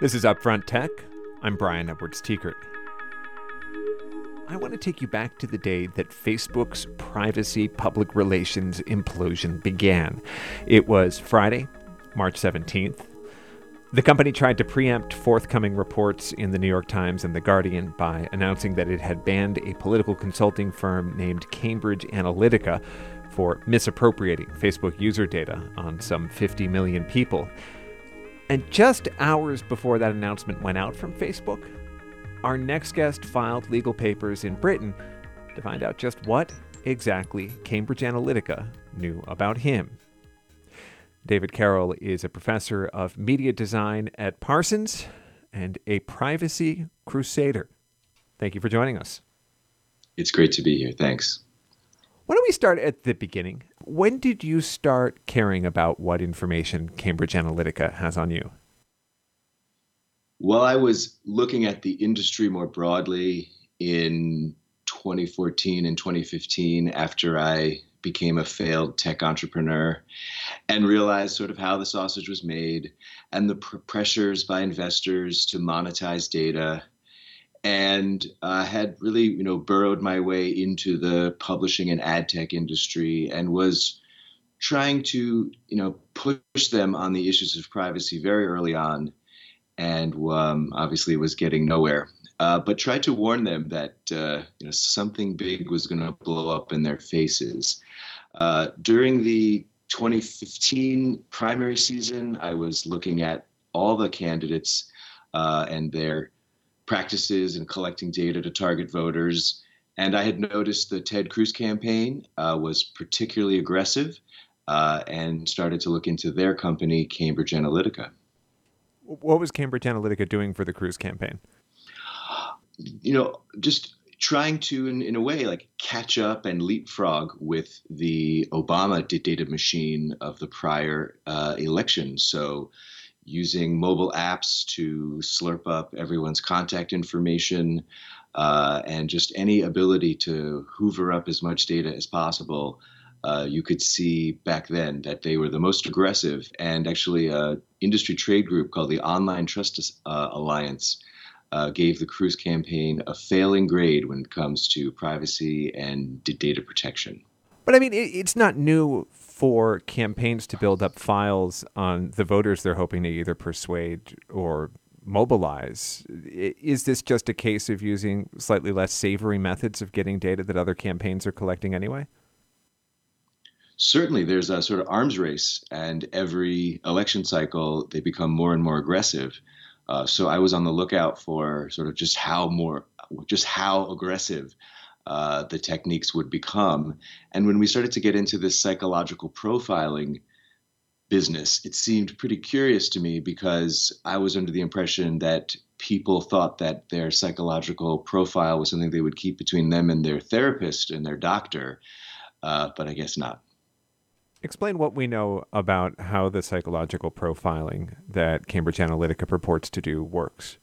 This is Upfront Tech. I'm Brian Edwards Tiekert. I want to take you back to the day that Facebook's privacy public relations implosion began. It was Friday, March 17th. The company tried to preempt forthcoming reports in the New York Times and The Guardian by announcing that it had banned a political consulting firm named Cambridge Analytica for misappropriating Facebook user data on some 50 million people. And just hours before that announcement went out from Facebook, our next guest filed legal papers in Britain to find out just what exactly Cambridge Analytica knew about him. David Carroll is a professor of media design at Parsons and a privacy crusader. Thank you for joining us. It's great to be here. Thanks. Why don't we start at the beginning? When did you start caring about what information Cambridge Analytica has on you? Well, I was looking at the industry more broadly in 2014 and 2015 after I became a failed tech entrepreneur and realized sort of how the sausage was made and the pr- pressures by investors to monetize data and uh, had really you know burrowed my way into the publishing and ad tech industry and was trying to you know push them on the issues of privacy very early on and um, obviously was getting nowhere uh, but tried to warn them that uh, you know something big was going to blow up in their faces. Uh, during the 2015 primary season, I was looking at all the candidates uh, and their practices in collecting data to target voters. And I had noticed the Ted Cruz campaign uh, was particularly aggressive uh, and started to look into their company, Cambridge Analytica. What was Cambridge Analytica doing for the Cruz campaign? you know, just trying to, in, in a way, like catch up and leapfrog with the Obama data machine of the prior uh, election. So, using mobile apps to slurp up everyone's contact information uh, and just any ability to hoover up as much data as possible. Uh, you could see back then that they were the most aggressive, and actually, a industry trade group called the Online Trust uh, Alliance uh, gave the Cruz campaign a failing grade when it comes to privacy and data protection. But I mean, it's not new for campaigns to build up files on the voters they're hoping to either persuade or mobilize. Is this just a case of using slightly less savory methods of getting data that other campaigns are collecting anyway? Certainly, there's a sort of arms race, and every election cycle they become more and more aggressive. Uh, so I was on the lookout for sort of just how more, just how aggressive uh, the techniques would become. And when we started to get into this psychological profiling business, it seemed pretty curious to me because I was under the impression that people thought that their psychological profile was something they would keep between them and their therapist and their doctor. Uh, but I guess not. Explain what we know about how the psychological profiling that Cambridge Analytica purports to do works.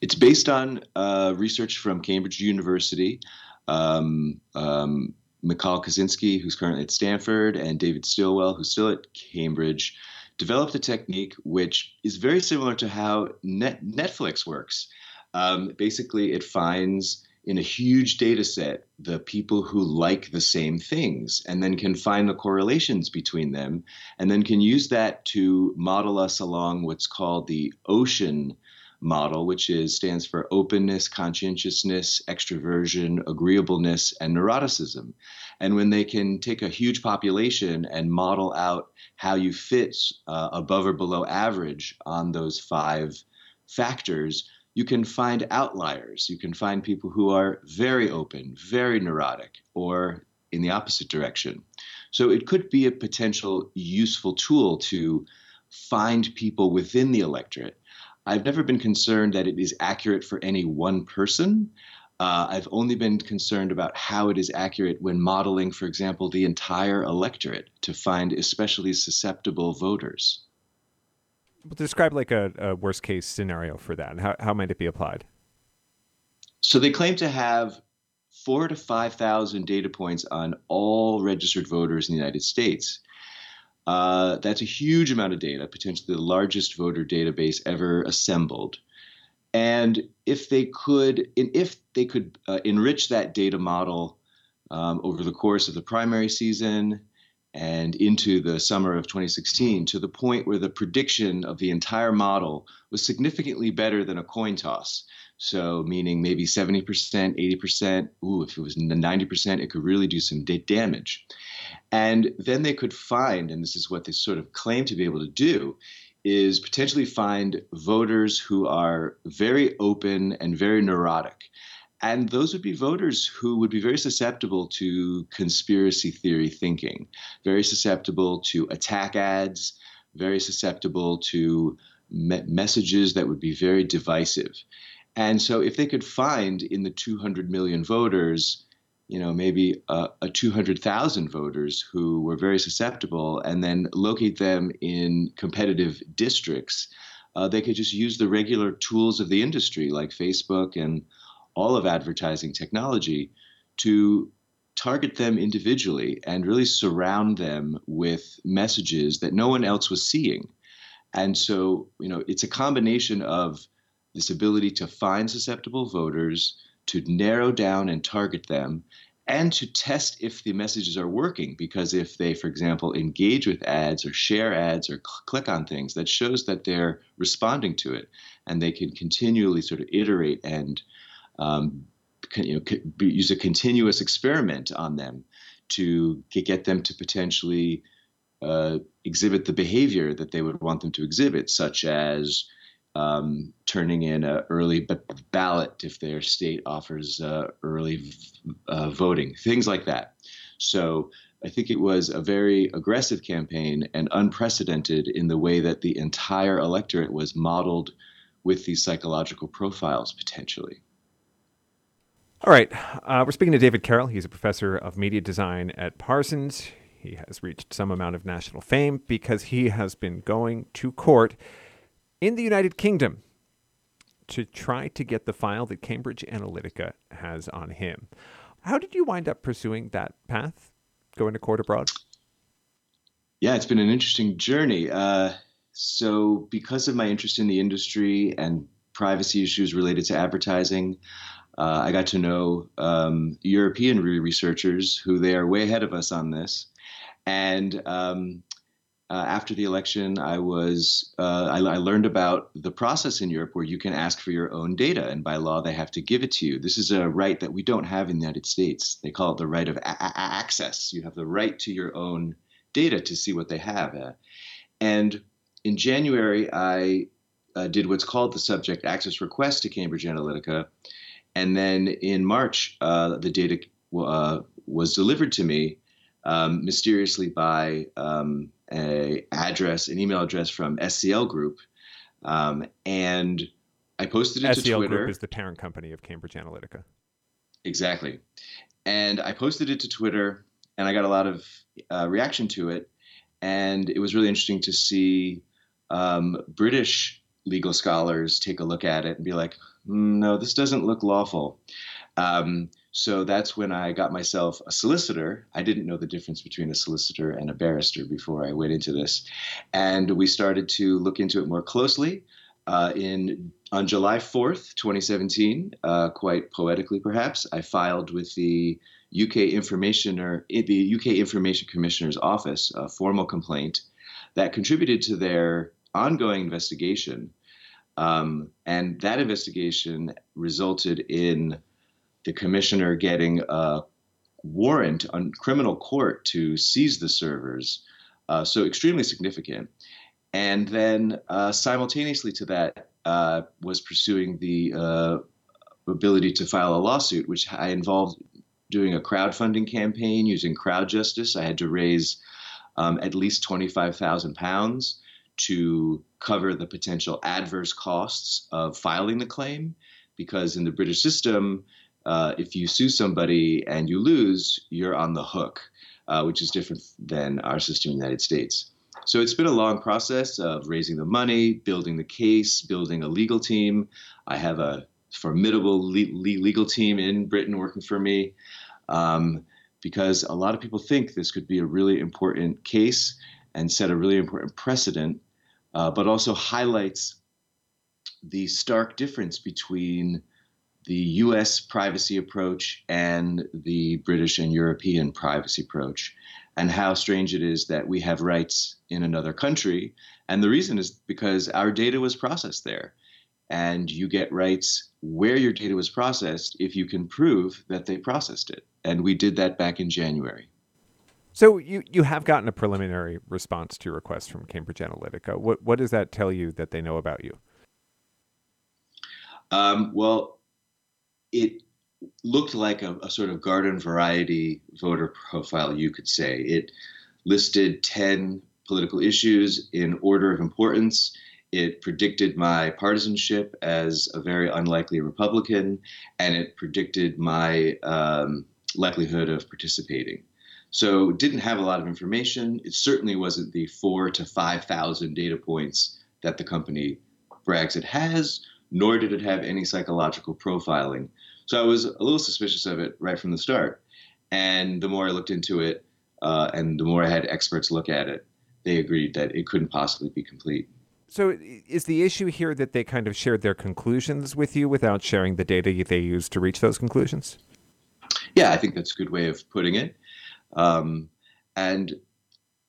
It's based on uh, research from Cambridge University. Um, um, Michal Kosinski, who's currently at Stanford, and David Stilwell, who's still at Cambridge, developed a technique which is very similar to how Net- Netflix works. Um, basically, it finds in a huge data set the people who like the same things and then can find the correlations between them and then can use that to model us along what's called the ocean model which is stands for openness conscientiousness extroversion agreeableness and neuroticism and when they can take a huge population and model out how you fit uh, above or below average on those five factors you can find outliers. You can find people who are very open, very neurotic, or in the opposite direction. So it could be a potential useful tool to find people within the electorate. I've never been concerned that it is accurate for any one person. Uh, I've only been concerned about how it is accurate when modeling, for example, the entire electorate to find especially susceptible voters describe like a, a worst case scenario for that. How how might it be applied? So they claim to have four to 5,000 data points on all registered voters in the United States. Uh, that's a huge amount of data, potentially the largest voter database ever assembled. And if they could, if they could uh, enrich that data model um, over the course of the primary season and into the summer of 2016 to the point where the prediction of the entire model was significantly better than a coin toss. So, meaning maybe 70%, 80%. Ooh, if it was 90%, it could really do some damage. And then they could find, and this is what they sort of claim to be able to do, is potentially find voters who are very open and very neurotic. And those would be voters who would be very susceptible to conspiracy theory thinking, very susceptible to attack ads, very susceptible to me- messages that would be very divisive. And so, if they could find in the 200 million voters, you know, maybe a, a 200,000 voters who were very susceptible, and then locate them in competitive districts, uh, they could just use the regular tools of the industry, like Facebook and all of advertising technology, to target them individually and really surround them with messages that no one else was seeing. And so, you know, it's a combination of this ability to find susceptible voters, to narrow down and target them, and to test if the messages are working. Because if they, for example, engage with ads or share ads or cl- click on things, that shows that they're responding to it, and they can continually sort of iterate and um, you know, use a continuous experiment on them to get them to potentially uh, exhibit the behavior that they would want them to exhibit, such as um, turning in an early ballot if their state offers uh, early uh, voting, things like that. So I think it was a very aggressive campaign and unprecedented in the way that the entire electorate was modeled with these psychological profiles potentially. All right. Uh, we're speaking to David Carroll. He's a professor of media design at Parsons. He has reached some amount of national fame because he has been going to court in the United Kingdom to try to get the file that Cambridge Analytica has on him. How did you wind up pursuing that path, going to court abroad? Yeah, it's been an interesting journey. Uh, so, because of my interest in the industry and privacy issues related to advertising, uh, I got to know um, European researchers who they are way ahead of us on this. And um, uh, after the election, I was uh, I, I, learned about the process in Europe where you can ask for your own data, and by law they have to give it to you. This is a right that we don't have in the United States. They call it the right of a- access. You have the right to your own data to see what they have. Uh, and in January, I uh, did what's called the subject access request to Cambridge Analytica, and then in March, uh, the data uh, was delivered to me um, mysteriously by um, a address, an email address from SCL Group, um, and I posted it SCL to Twitter. SCL Group is the parent company of Cambridge Analytica. Exactly, and I posted it to Twitter, and I got a lot of uh, reaction to it, and it was really interesting to see um, British legal scholars take a look at it and be like, mm, "No, this doesn't look lawful." Um, so that's when I got myself a solicitor. I didn't know the difference between a solicitor and a barrister before I went into this. And we started to look into it more closely. Uh, in on July 4th, 2017, uh, quite poetically perhaps, I filed with the UK Information or the UK Information Commissioner's Office a formal complaint that contributed to their ongoing investigation. Um, and that investigation resulted in the commissioner getting a warrant on criminal court to seize the servers. Uh, so extremely significant. And then uh, simultaneously to that uh, was pursuing the uh, ability to file a lawsuit, which I involved doing a crowdfunding campaign using CrowdJustice. I had to raise um, at least twenty-five thousand pounds to cover the potential adverse costs of filing the claim, because in the British system, uh, if you sue somebody and you lose, you're on the hook, uh, which is different than our system in the United States. So it's been a long process of raising the money, building the case, building a legal team. I have a formidable le- legal team in Britain working for me um, because a lot of people think this could be a really important case. and set a really important precedent, uh, but also highlights the stark difference between the US privacy approach and the British and European privacy approach, and how strange it is that we have rights in another country. And the reason is because our data was processed there. And you get rights where your data was processed if you can prove that they processed it. And we did that back in January. So you, you have gotten a preliminary response to your request from Cambridge Analytica. What what does that tell you that they know about you? Um, well, it looked like a, a, sort of garden variety voter profile, you could say. It listed 10 political issues in order of importance. It predicted my partisanship as a very unlikely Republican, and it predicted my um, likelihood of participating. So it didn't have a lot of information. It certainly wasn't the four to 5,000 data points that the company brags it has, nor did it have any psychological profiling. So I was a little suspicious of it right from the start. And the more I looked into it, uh, and the more I had experts look at it, they agreed that it couldn't possibly be complete. So, is the issue here that they kind of shared their conclusions with you without sharing the data they used to reach those conclusions? Yeah, I think that's a good way of putting it. Um, and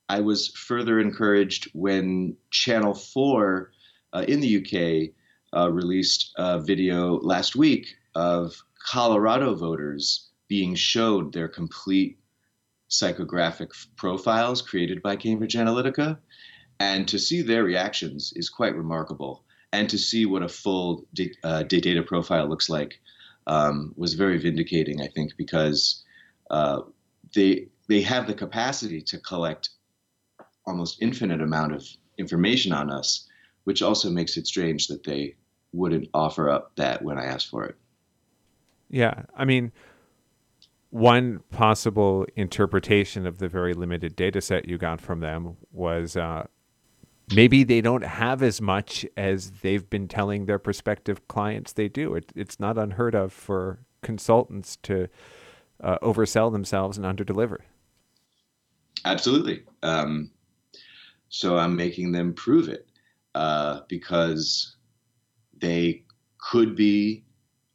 I was further encouraged when Channel 4 uh, in the UK uh, released a video last week of Colorado voters being showed their complete psychographic profiles created by Cambridge Analytica. And to see their reactions is quite remarkable. And to see what a full uh, data profile looks like um, was very vindicating, I think, because uh, they they have the capacity to collect almost infinite amount of information on us, which also makes it strange that they wouldn't offer up that when I asked for it. Yeah, I mean, one possible interpretation of the very limited data set you got from them was uh, maybe they don't have as much as they've been telling their prospective clients they do. It, it's not unheard of for consultants to uh, oversell themselves and underdeliver. Absolutely. Um, so I'm making them prove it uh, because they could be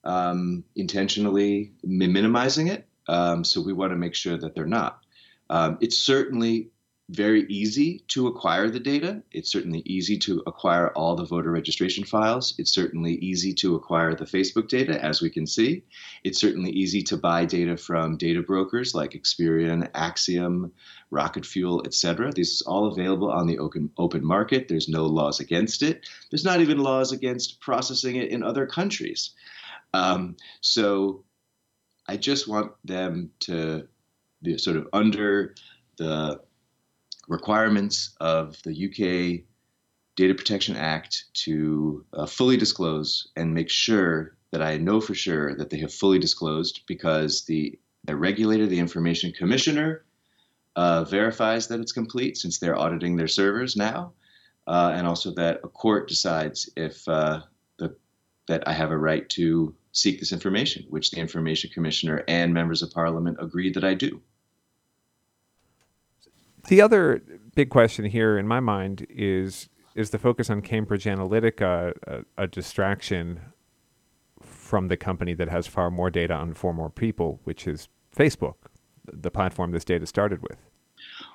um, intentionally minimizing it. Um, so we want to make sure that they're not. Um, it's certainly very easy to acquire the data. It's certainly easy to acquire all the voter registration files. It's certainly easy to acquire the Facebook data, as we can see. It's certainly easy to buy data from data brokers like Experian, Acxiom, Rocket Fuel, etc. This is all available on the open, open market. There's no laws against it. There's not even laws against processing it in other countries. Um, so I just want them to be sort of under the requirements of the UK Data Protection Act to uh, fully disclose and make sure that I know for sure that they have fully disclosed because the, the regulator, the information commissioner, uh, verifies that it's complete since they're auditing their servers now, uh, and also that a court decides if uh, the, that I have a right to seek this information, which the information commissioner and members of parliament agreed that I do. The other big question here in my mind is is the focus on Cambridge Analytica a, a, distraction from the company that has far more data on far more people, which is Facebook, the platform this data started with?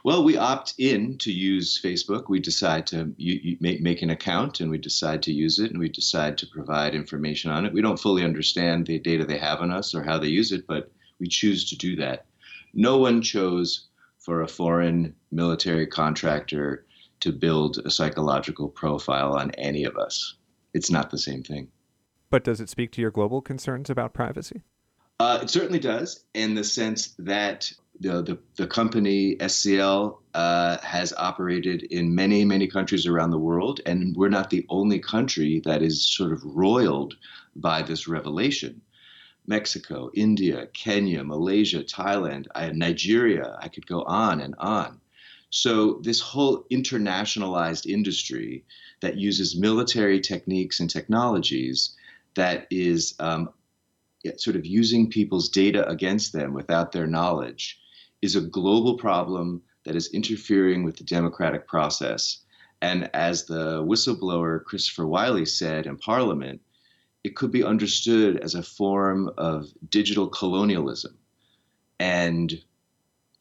Well, we opt in to use Facebook. We decide to you, you make, make an account and we decide to use it and we decide to provide information on it. We don't fully understand the data they have on us or how they use it, but we choose to do that. No one chose for a foreign military contractor to build a psychological profile on any of us. It's not the same thing. But does it speak to your global concerns about privacy? Uh, it certainly does, in the sense that the, the, the company SCL uh, has operated in many, many countries around the world, and we're not the only country that is sort of roiled by this revelation. Mexico, India, Kenya, Malaysia, Thailand, Nigeria. I could go on and on. So, this whole internationalized industry that uses military techniques and technologies that is um, sort of using people's data against them without their knowledge is a global problem that is interfering with the democratic process. And as the whistleblower Christopher Wylie said in Parliament, it could be understood as a form of digital colonialism. And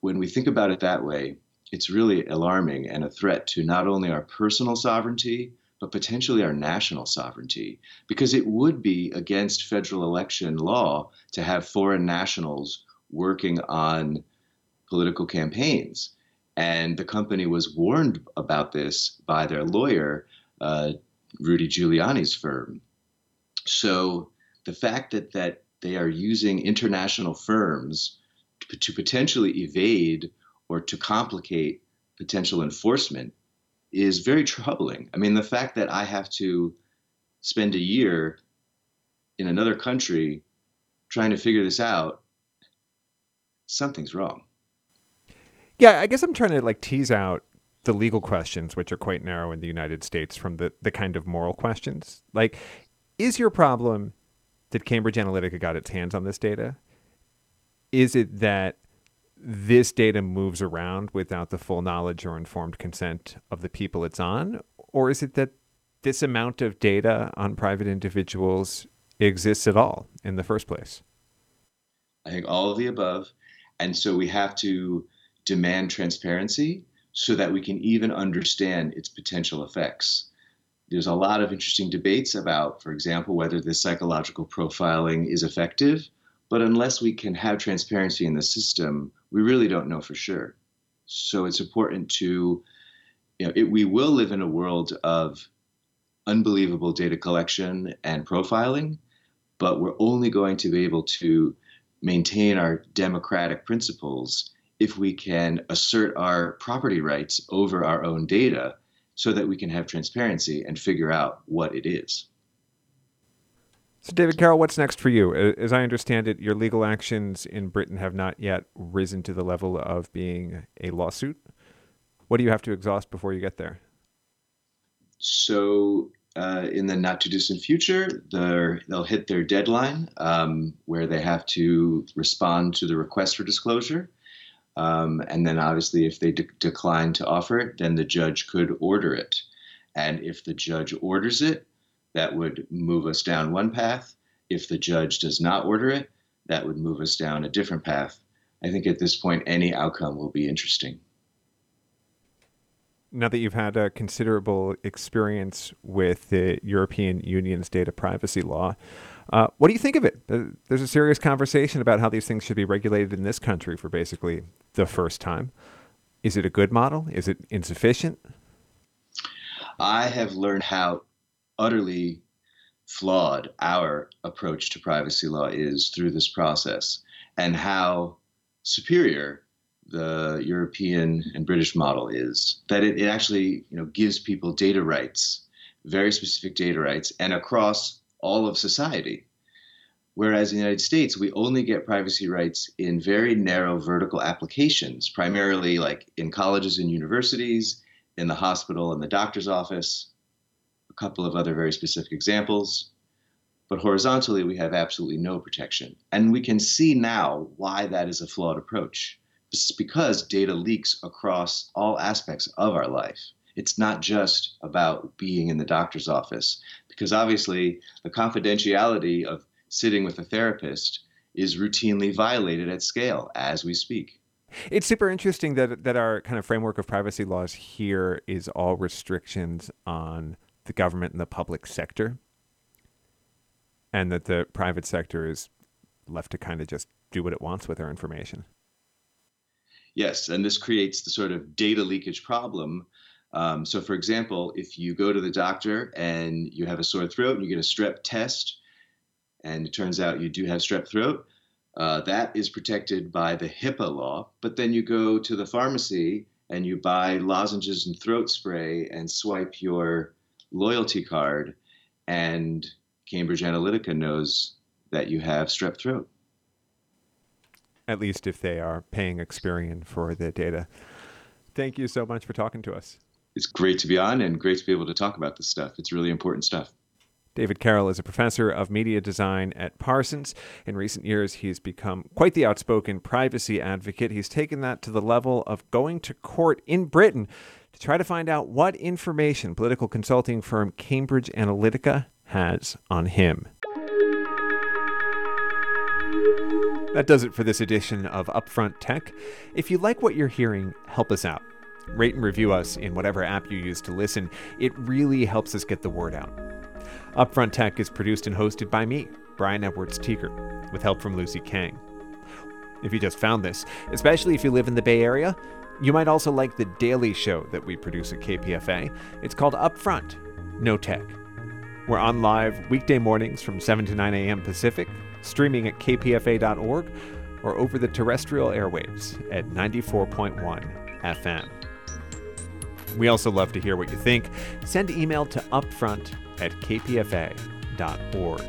when we think about it that way, it's really alarming and a threat to not only our personal sovereignty, but potentially our national sovereignty, because it would be against federal election law to have foreign nationals working on political campaigns. And the company was warned about this by their lawyer, uh, Rudy Giuliani's firm. So the fact that, that they are using international firms to, to potentially evade or to complicate potential enforcement is very troubling. I mean, the fact that I have to spend a year in another country trying to figure this out, something's wrong. Yeah, I guess I'm trying to like tease out the legal questions, which are quite narrow in the United States, from the, the kind of moral questions. Like, is your problem that Cambridge Analytica got its hands on this data? Is it that this data moves around without the full knowledge or informed consent of the people it's on? Or is it that this amount of data on private individuals exists at all in the first place? I think all of the above. And so we have to demand transparency so that we can even understand its potential effects. There's a lot of interesting debates about, for example, whether this psychological profiling is effective. But unless we can have transparency in the system, we really don't know for sure. So it's important to, you know, it, we will live in a world of unbelievable data collection and profiling, but we're only going to be able to maintain our democratic principles if we can assert our property rights over our own data so that we can have transparency and figure out what it is. So, David Carroll, what's next for you? As I understand it, your legal actions in Britain have not yet risen to the level of being a lawsuit. What do you have to exhaust before you get there? So, uh, in the not too distant future, they'll hit their deadline um, where they have to respond to the request for disclosure. Um, and then, obviously, if they de- decline to offer it, then the judge could order it. And if the judge orders it, that would move us down one path. If the judge does not order it, that would move us down a different path. I think at this point, any outcome will be interesting. Now that you've had a considerable experience with the European Union's data privacy law, uh, what do you think of it? There's a serious conversation about how these things should be regulated in this country for basically the first time. Is it a good model? Is it insufficient? I have learned how utterly flawed our approach to privacy law is through this process and how superior the European and British model is that it, it actually you know gives people data rights, very specific data rights, and across all of society. Whereas in the United States, we only get privacy rights in very narrow vertical applications, primarily like in colleges and universities, in the hospital and the doctor's office, a couple of other very specific examples. But horizontally, we have absolutely no protection. And we can see now why that is a flawed approach. It's because data leaks across all aspects of our life. It's not just about being in the doctor's office, because obviously the confidentiality of sitting with a therapist is routinely violated at scale as we speak. It's super interesting that that our kind of framework of privacy laws here is all restrictions on the government and the public sector, and that the private sector is left to kind of just do what it wants with our information. Yes, and this creates the sort of data leakage problem. Um, so, for example, if you go to the doctor and you have a sore throat and you get a strep test, and it turns out you do have strep throat, uh, that is protected by the HIPAA law. But then you go to the pharmacy and you buy lozenges and throat spray and swipe your loyalty card, and Cambridge Analytica knows that you have strep throat. At least if they are paying Experian for the data. Thank you so much for talking to us. It's great to be on and great to be able to talk about this stuff. It's really important stuff. David Carroll is a professor of media design at Parsons. In recent years, he's become quite the outspoken privacy advocate. He's taken that to the level of going to court in Britain to try to find out what information political consulting firm Cambridge Analytica has on him. That does it for this edition of Upfront Tech. If you like what you're hearing, help us out. Rate and review us in whatever app you use to listen. It really helps us get the word out. Upfront Tech is produced and hosted by me, Brian Edwards Tiekert, with help from Lucy Kang. If you just found this, especially if you live in the Bay Area, you might also like the daily show that we produce at KPFA. It's called Upfront No Tech. We're on live weekday mornings from 7 to 9 a.m. Pacific, streaming at kpfa.org or over the terrestrial airwaves at 94.1 FM. We also love to hear what you think. Send email to upfront at kpfa.org.